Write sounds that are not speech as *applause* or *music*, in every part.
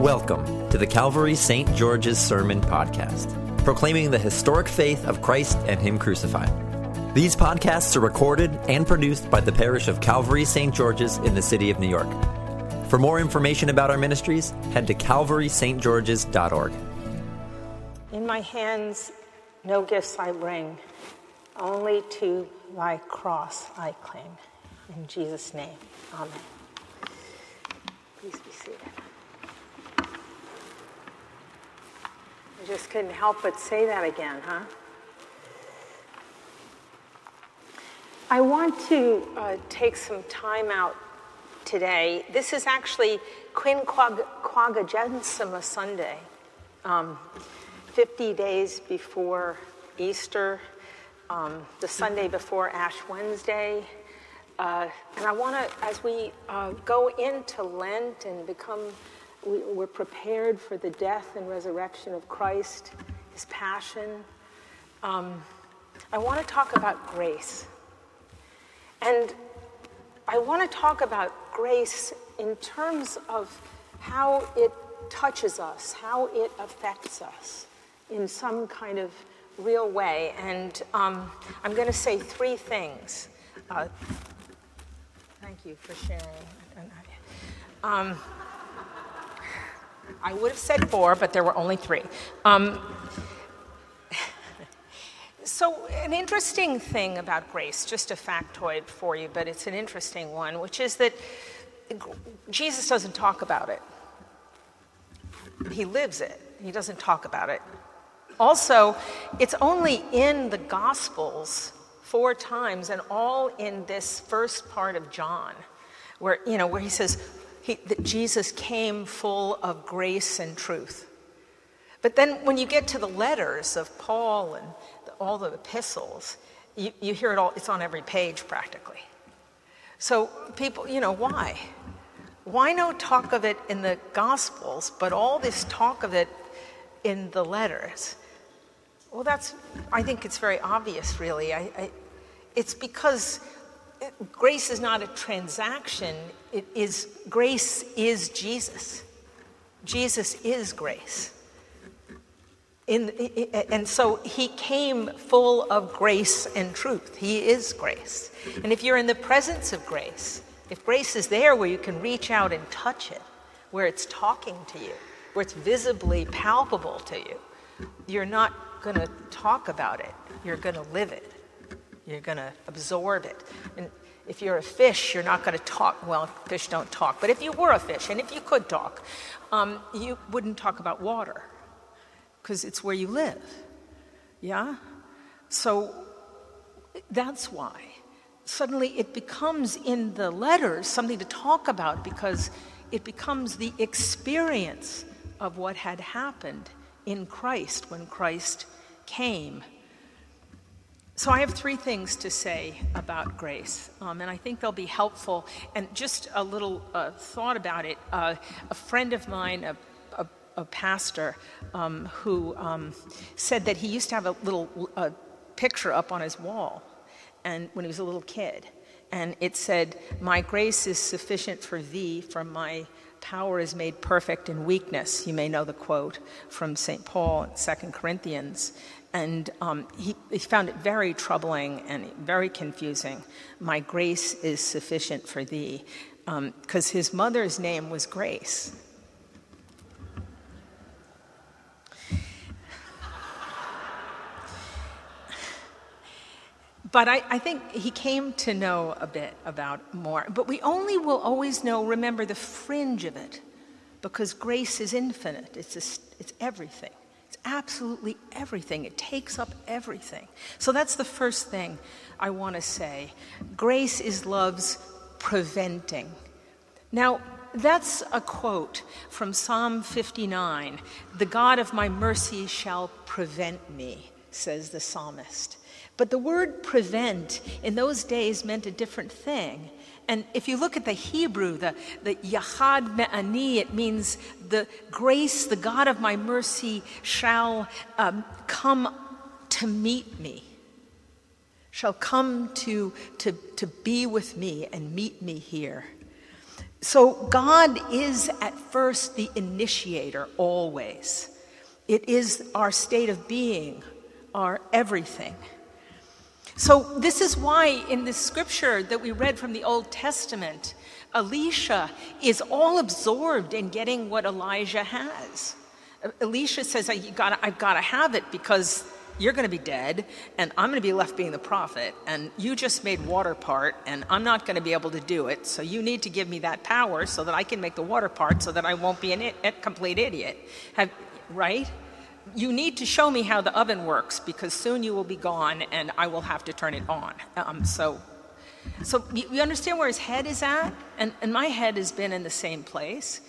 Welcome to the Calvary St. George's Sermon Podcast, proclaiming the historic faith of Christ and Him crucified. These podcasts are recorded and produced by the parish of Calvary St. George's in the city of New York. For more information about our ministries, head to calvarystgeorges.org. In my hands, no gifts I bring, only to thy cross I cling. In Jesus' name, amen. Please be seated. Just couldn't help but say that again, huh? I want to uh, take some time out today. This is actually Quinquagesima Sunday, um, 50 days before Easter, um, the Sunday before Ash Wednesday. Uh, and I want to, as we uh, go into Lent and become, we, we're prepared for the death and resurrection of Christ, his passion, um, I want to talk about grace. And I want to talk about grace in terms of how it touches us, how it affects us in some kind of real way. And um, I'm going to say three things. Uh, thank you for sharing. Um, I would have said four, but there were only three. Um, so, an interesting thing about grace, just a factoid for you, but it's an interesting one, which is that Jesus doesn't talk about it. He lives it, he doesn't talk about it. Also, it's only in the Gospels four times, and all in this first part of John, where, you know, where he says he, that Jesus came full of grace and truth. But then when you get to the letters of Paul and all the epistles, you, you hear it all, it's on every page practically. So people, you know, why? Why no talk of it in the Gospels, but all this talk of it in the letters? Well, that's, I think it's very obvious, really. I, I, it's because grace is not a transaction, it is, grace is Jesus. Jesus is grace. In, and so he came full of grace and truth. He is grace. And if you're in the presence of grace, if grace is there where you can reach out and touch it, where it's talking to you, where it's visibly palpable to you, you're not going to talk about it. You're going to live it. You're going to absorb it. And if you're a fish, you're not going to talk. Well, fish don't talk. But if you were a fish, and if you could talk, um, you wouldn't talk about water because it's where you live. Yeah? So that's why. Suddenly it becomes in the letters something to talk about because it becomes the experience of what had happened in Christ when Christ came. So, I have three things to say about grace, um, and I think they'll be helpful. And just a little uh, thought about it. Uh, a friend of mine, a a pastor um, who um, said that he used to have a little picture up on his wall and when he was a little kid and it said my grace is sufficient for thee for my power is made perfect in weakness. You may know the quote from st paul in 2 corinthians. And um, he, he, found it very troubling and very confusing. My grace is sufficient for thee. Because um, his mother's name was grace But I, I, think he came to know a bit about more. But we only will always know, remember, the fringe of it, because grace is infinite. It's, it's everything. It's absolutely everything. It takes up everything. So that's the first thing I want to say. Grace is love's preventing. Now, that's a quote from Psalm 59 The God of my mercy shall prevent me, says the psalmist. But the word prevent in those days meant a different thing. And if you look at the Hebrew, the, the Yahad Me'ani, it means the grace, the God of my mercy, shall um, come to meet me, shall come to, to, to be with me and meet me here. So God is at first the initiator, always. It is our state of being, our everything. So, this is why in the scripture that we read from the Old Testament, Elisha is all absorbed in getting what Elijah has. Elisha says, I've got to have it because you're going to be dead, and I'm going to be left being the prophet, and you just made water part, and I'm not going to be able to do it, so you need to give me that power so that I can make the water part so that I won't be a complete idiot. Have, right? You need to show me how the oven works because soon you will be gone and I will have to turn it on. Um, so, so you understand where his head is at? And, and my head has been in the same place.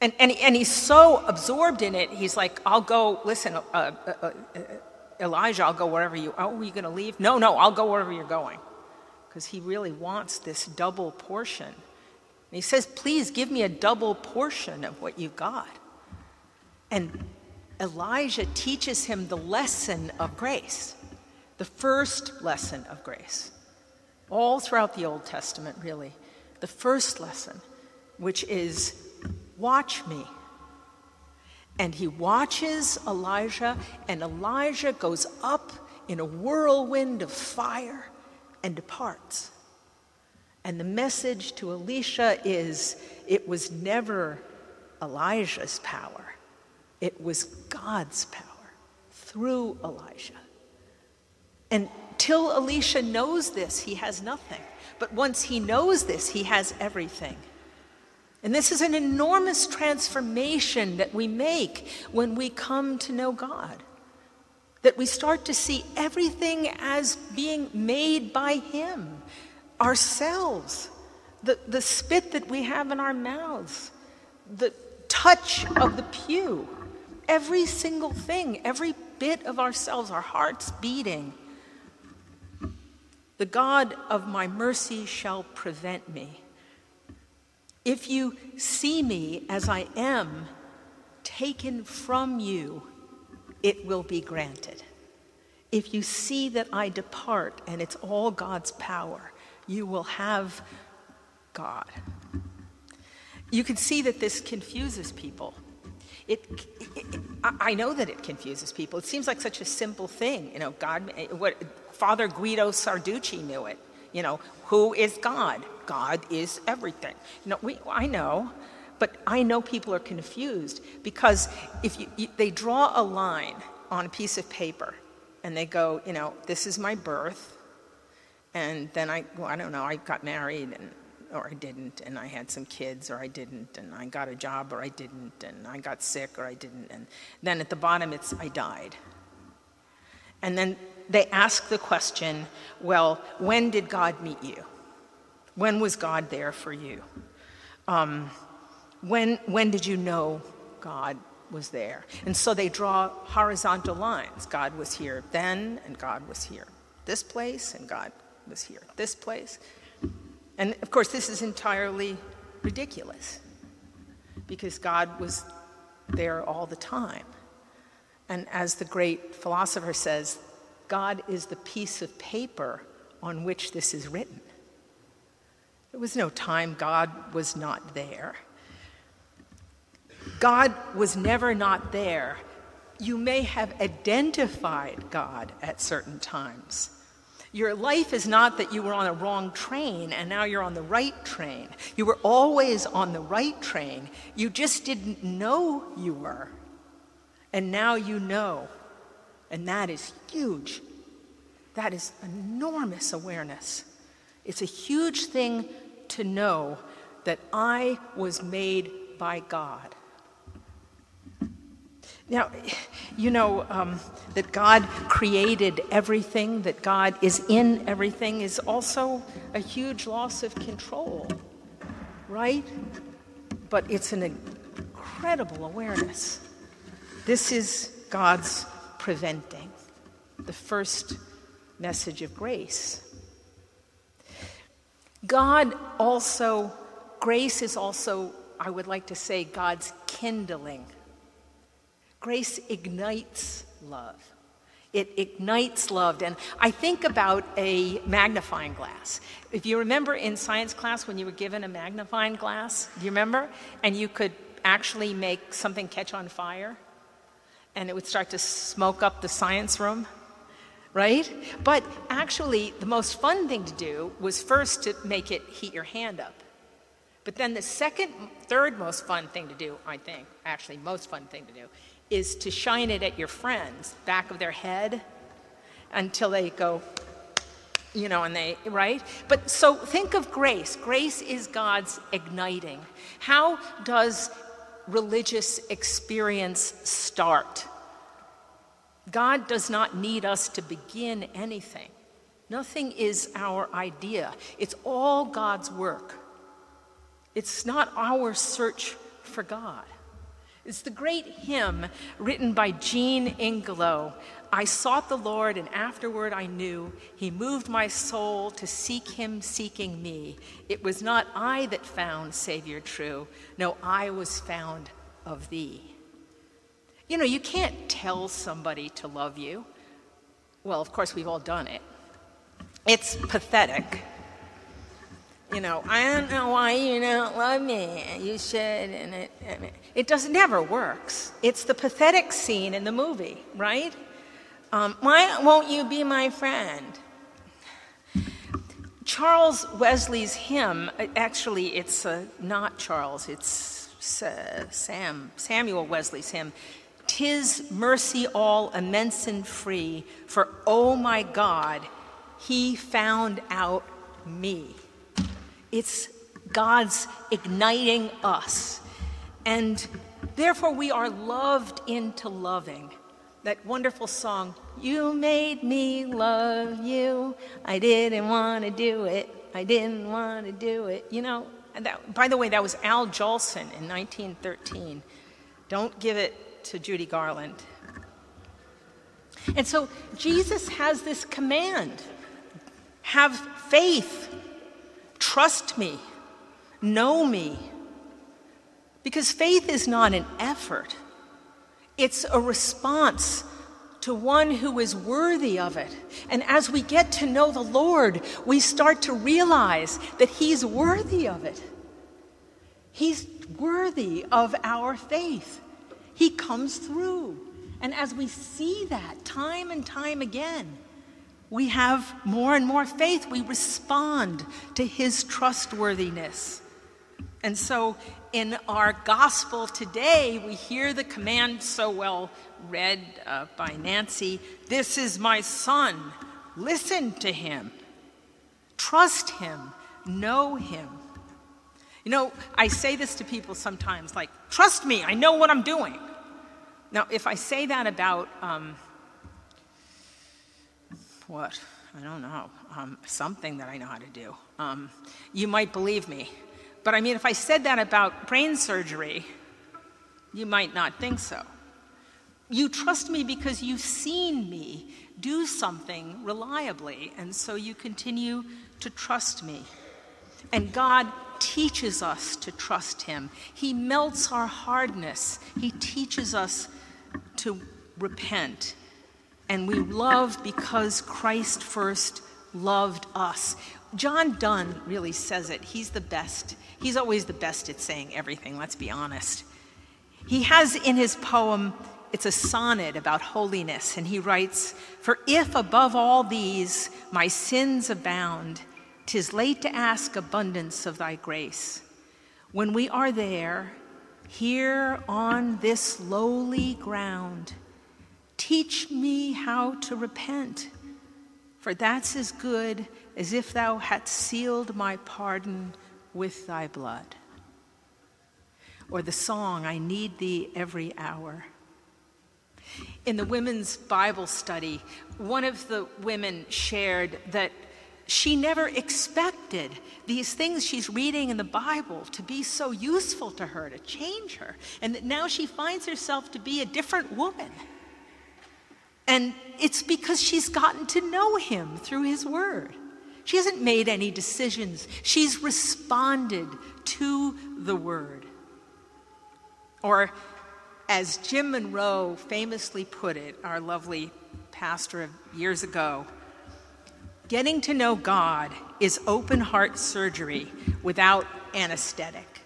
And, and, and he's so absorbed in it, he's like, I'll go, listen, uh, uh, uh, Elijah, I'll go wherever you, oh, are you going to leave? No, no, I'll go wherever you're going. Because he really wants this double portion. And he says, please give me a double portion of what you've got. And Elijah teaches him the lesson of grace, the first lesson of grace. All throughout the Old Testament, really. The first lesson, which is watch me and he watches Elijah, and Elijah goes up in a whirlwind of fire and departs. And the message to Elisha is it was never Elijah's power, it was God's power through Elijah. And till Elisha knows this, he has nothing. But once he knows this, he has everything. And this is an enormous transformation that we make when we come to know God. That we start to see everything as being made by Him, ourselves, the, the spit that we have in our mouths, the touch of the pew, every single thing, every bit of ourselves, our hearts beating. The God of my mercy shall prevent me. If you see me as I am, taken from you, it will be granted. If you see that I depart and it's all God's power, you will have God. You can see that this confuses people. It, it, I know that it confuses people. It seems like such a simple thing. You know, God, what, Father Guido Sarducci knew it. You know, who is God? God is everything. You know, we, I know, but I know people are confused because if you, you, they draw a line on a piece of paper and they go, you know, this is my birth, and then I, well, I don't know, I got married and or I didn't, and I had some kids, or I didn't, and I got a job, or I didn't, and I got sick, or I didn't, and then at the bottom it's I died. And then they ask the question well, when did God meet you? When was God there for you? Um, when, when did you know God was there? And so they draw horizontal lines. God was here then, and God was here this place, and God was here this place. And of course, this is entirely ridiculous because God was there all the time. And as the great philosopher says, God is the piece of paper on which this is written. There was no time God was not there. God was never not there. You may have identified God at certain times. Your life is not that you were on a wrong train and now you're on the right train. You were always on the right train. You just didn't know you were. And now you know. And that is huge. That is enormous awareness. It's a huge thing to know that I was made by God. Now, you know um, that God created everything, that God is in everything, is also a huge loss of control, right? But it's an incredible awareness. This is God's preventing, the first message of grace. God also, grace is also, I would like to say, God's kindling. Grace ignites love. It ignites love. And I think about a magnifying glass. If you remember in science class when you were given a magnifying glass, do you remember? And you could actually make something catch on fire and it would start to smoke up the science room, right? But actually, the most fun thing to do was first to make it heat your hand up. But then the second, third most fun thing to do, I think, actually, most fun thing to do, is to shine it at your friends, back of their head, until they go, you know, and they, right? But so think of grace. Grace is God's igniting. How does religious experience start? God does not need us to begin anything. Nothing is our idea. It's all God's work. It's not our search for God. It's the great hymn written by Jean Ingelow. I sought the Lord, and afterward I knew he moved my soul to seek him, seeking me. It was not I that found Savior true, no, I was found of thee. You know, you can't tell somebody to love you. Well, of course, we've all done it. It's pathetic. You know, I don't know why you don't love me. You should, and it, it does never works. It's the pathetic scene in the movie, right? Um, why won't you be my friend? Charles Wesley's hymn, uh, actually, it's uh, not Charles, it's uh, Sam, Samuel Wesley's hymn. Tis mercy all immense and free, for oh my God, he found out me. It's God's igniting us. And therefore, we are loved into loving. That wonderful song, You Made Me Love You. I didn't want to do it. I didn't want to do it. You know, that, by the way, that was Al Jolson in 1913. Don't give it to Judy Garland. And so Jesus has this command have faith Trust me. Know me. Because faith is not an effort, it's a response to one who is worthy of it. And as we get to know the Lord, we start to realize that He's worthy of it. He's worthy of our faith. He comes through. And as we see that time and time again, we have more and more faith. We respond to his trustworthiness. And so in our gospel today, we hear the command so well read uh, by Nancy This is my son. Listen to him. Trust him. Know him. You know, I say this to people sometimes like, trust me, I know what I'm doing. Now, if I say that about, um, what? I don't know. Um, something that I know how to do. Um, you might believe me. But I mean, if I said that about brain surgery, you might not think so. You trust me because you've seen me do something reliably, and so you continue to trust me. And God teaches us to trust Him. He melts our hardness, He teaches us to repent and we love because Christ first loved us. John Donne really says it. He's the best. He's always the best at saying everything, let's be honest. He has in his poem, it's a sonnet about holiness, and he writes For if above all these my sins abound, tis late to ask abundance of thy grace. When we are there, here on this lowly ground, Teach me how to repent, for that's as good as if thou hadst sealed my pardon with thy blood. Or the song, I need thee every hour. In the women's Bible study, one of the women shared that she never expected these things she's reading in the Bible to be so useful to her, to change her, and that now she finds herself to be a different woman. And it's because she's gotten to know him through his word. She hasn't made any decisions, she's responded to the word. Or as Jim Monroe famously put it, our lovely pastor of years ago, getting to know God is open heart surgery without anesthetic.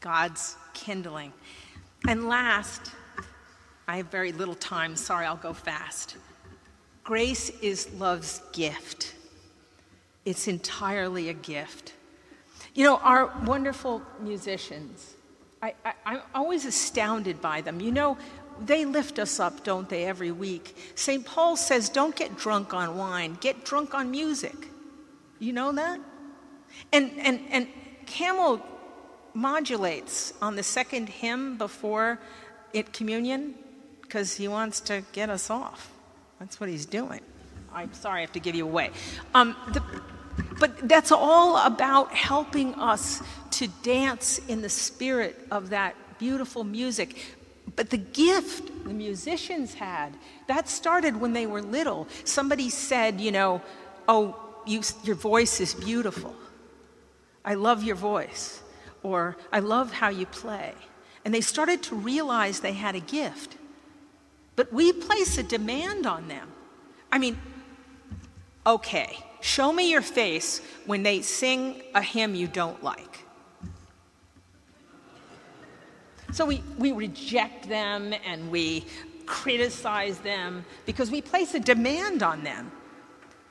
God's kindling. And last, I have very little time, sorry, I'll go fast. Grace is love's gift. It's entirely a gift. You know, our wonderful musicians, I, am always astounded by them. You know, they lift us up, don't they, every week? St. Paul says, don't get drunk on wine, get drunk on music. You know that? And, and, and Camel modulates on the second hymn before it communion because he wants to get us off. That's what he's doing. I'm sorry I have to give you away. Um, the, but that's all about helping us to dance in the spirit of that beautiful music. But the gift the musicians had, that started when they were little. Somebody said, you know, oh, you, your voice is beautiful. I love your voice. Or I love how you play. And they started to realize they had a gift. But we place a demand on them. I mean, okay, show me your face when they sing a hymn you don't like. So we, we reject them and we criticize them because we place a demand on them.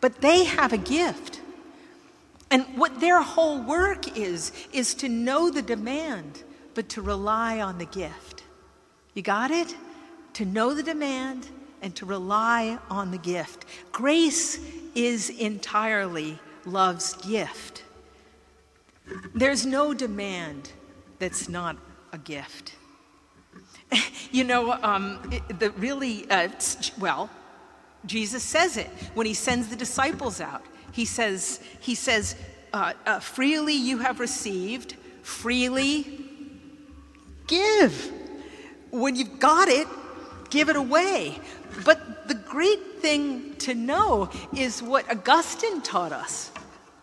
But they have a gift. And what their whole work is, is to know the demand, but to rely on the gift. You got it? To know the demand and to rely on the gift. Grace is entirely love's gift. There's no demand that's not a gift. *laughs* you know, um, the really, uh, well, Jesus says it when he sends the disciples out. He says, he says uh, uh, freely you have received, freely give. When you've got it, give it away. But the great thing to know is what Augustine taught us,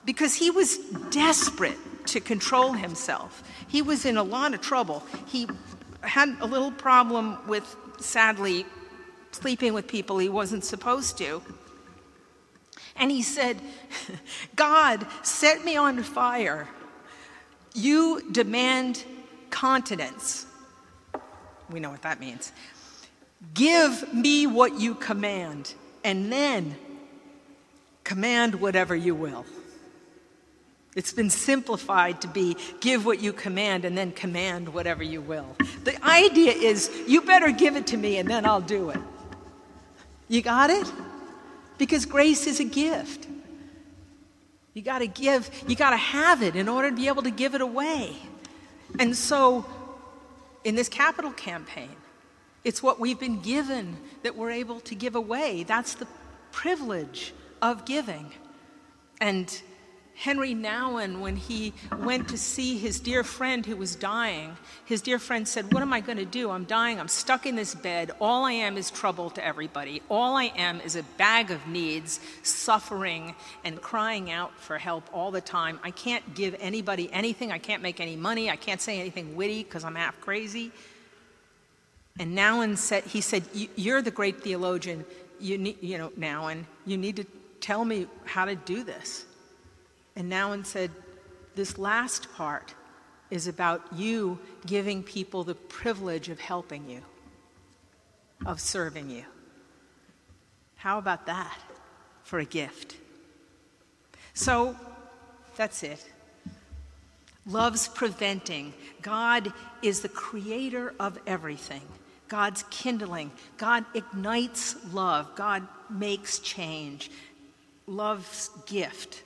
because he was desperate to control himself. He was in a lot of trouble. He had a little problem with, sadly, sleeping with people he wasn't supposed to. And he said, *laughs* God, set me on fire. You demand continence. We know what that means. Give me what you command, and then command whatever you will. It's been simplified to be give what you command and then command whatever you will. The idea is you better give it to me and then I'll do it. You got it? because grace is a gift. You got to give, you got to have it in order to be able to give it away. And so, in this capital campaign, it's what we've been given that we're able to give away. That's the privilege of giving. And Henri Nouwen, when he went to see his dear friend who was dying, his dear friend said, What am I going to do? I'm dying. I'm stuck in this bed. All I am is trouble to everybody. All I am is a bag of needs, suffering, and crying out for help all the time. I can't give anybody anything. I can't make any money. I can't say anything witty because I'm half crazy. And Nouwen said, He said, You're the great theologian. You, need, you know, Nouwen, you need to tell me how to do this. And Nouwen said, This last part is about you giving people the privilege of helping you, of serving you. How about that for a gift? So that's it. Love's preventing. God is the creator of everything. God's kindling. God ignites love. God makes change. Love's gift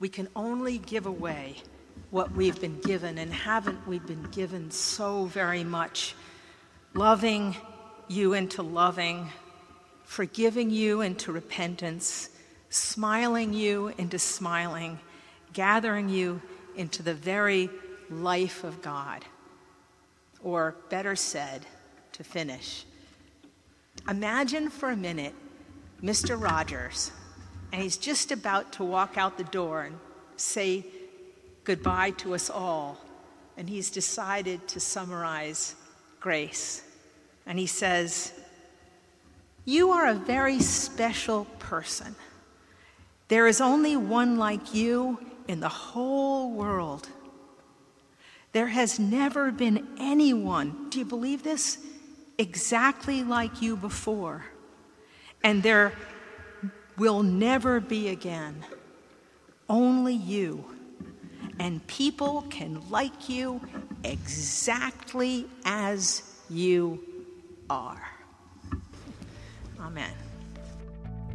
we can only give away what we've been given, and haven't we been given so very much? Loving you into loving, forgiving you into repentance, smiling you into smiling, gathering you into the very life of God. Or, better said, to finish, imagine for a minute Mr. Rogers and he's just about to walk out the door and say goodbye to us all. and he's decided to summarize grace. And he says, You are a very special person. There is only one like you in the whole world. There has never been anyone, do you believe this? Exactly like you before. And there will never be again. Only you. And people can like you exactly as you are. Amen.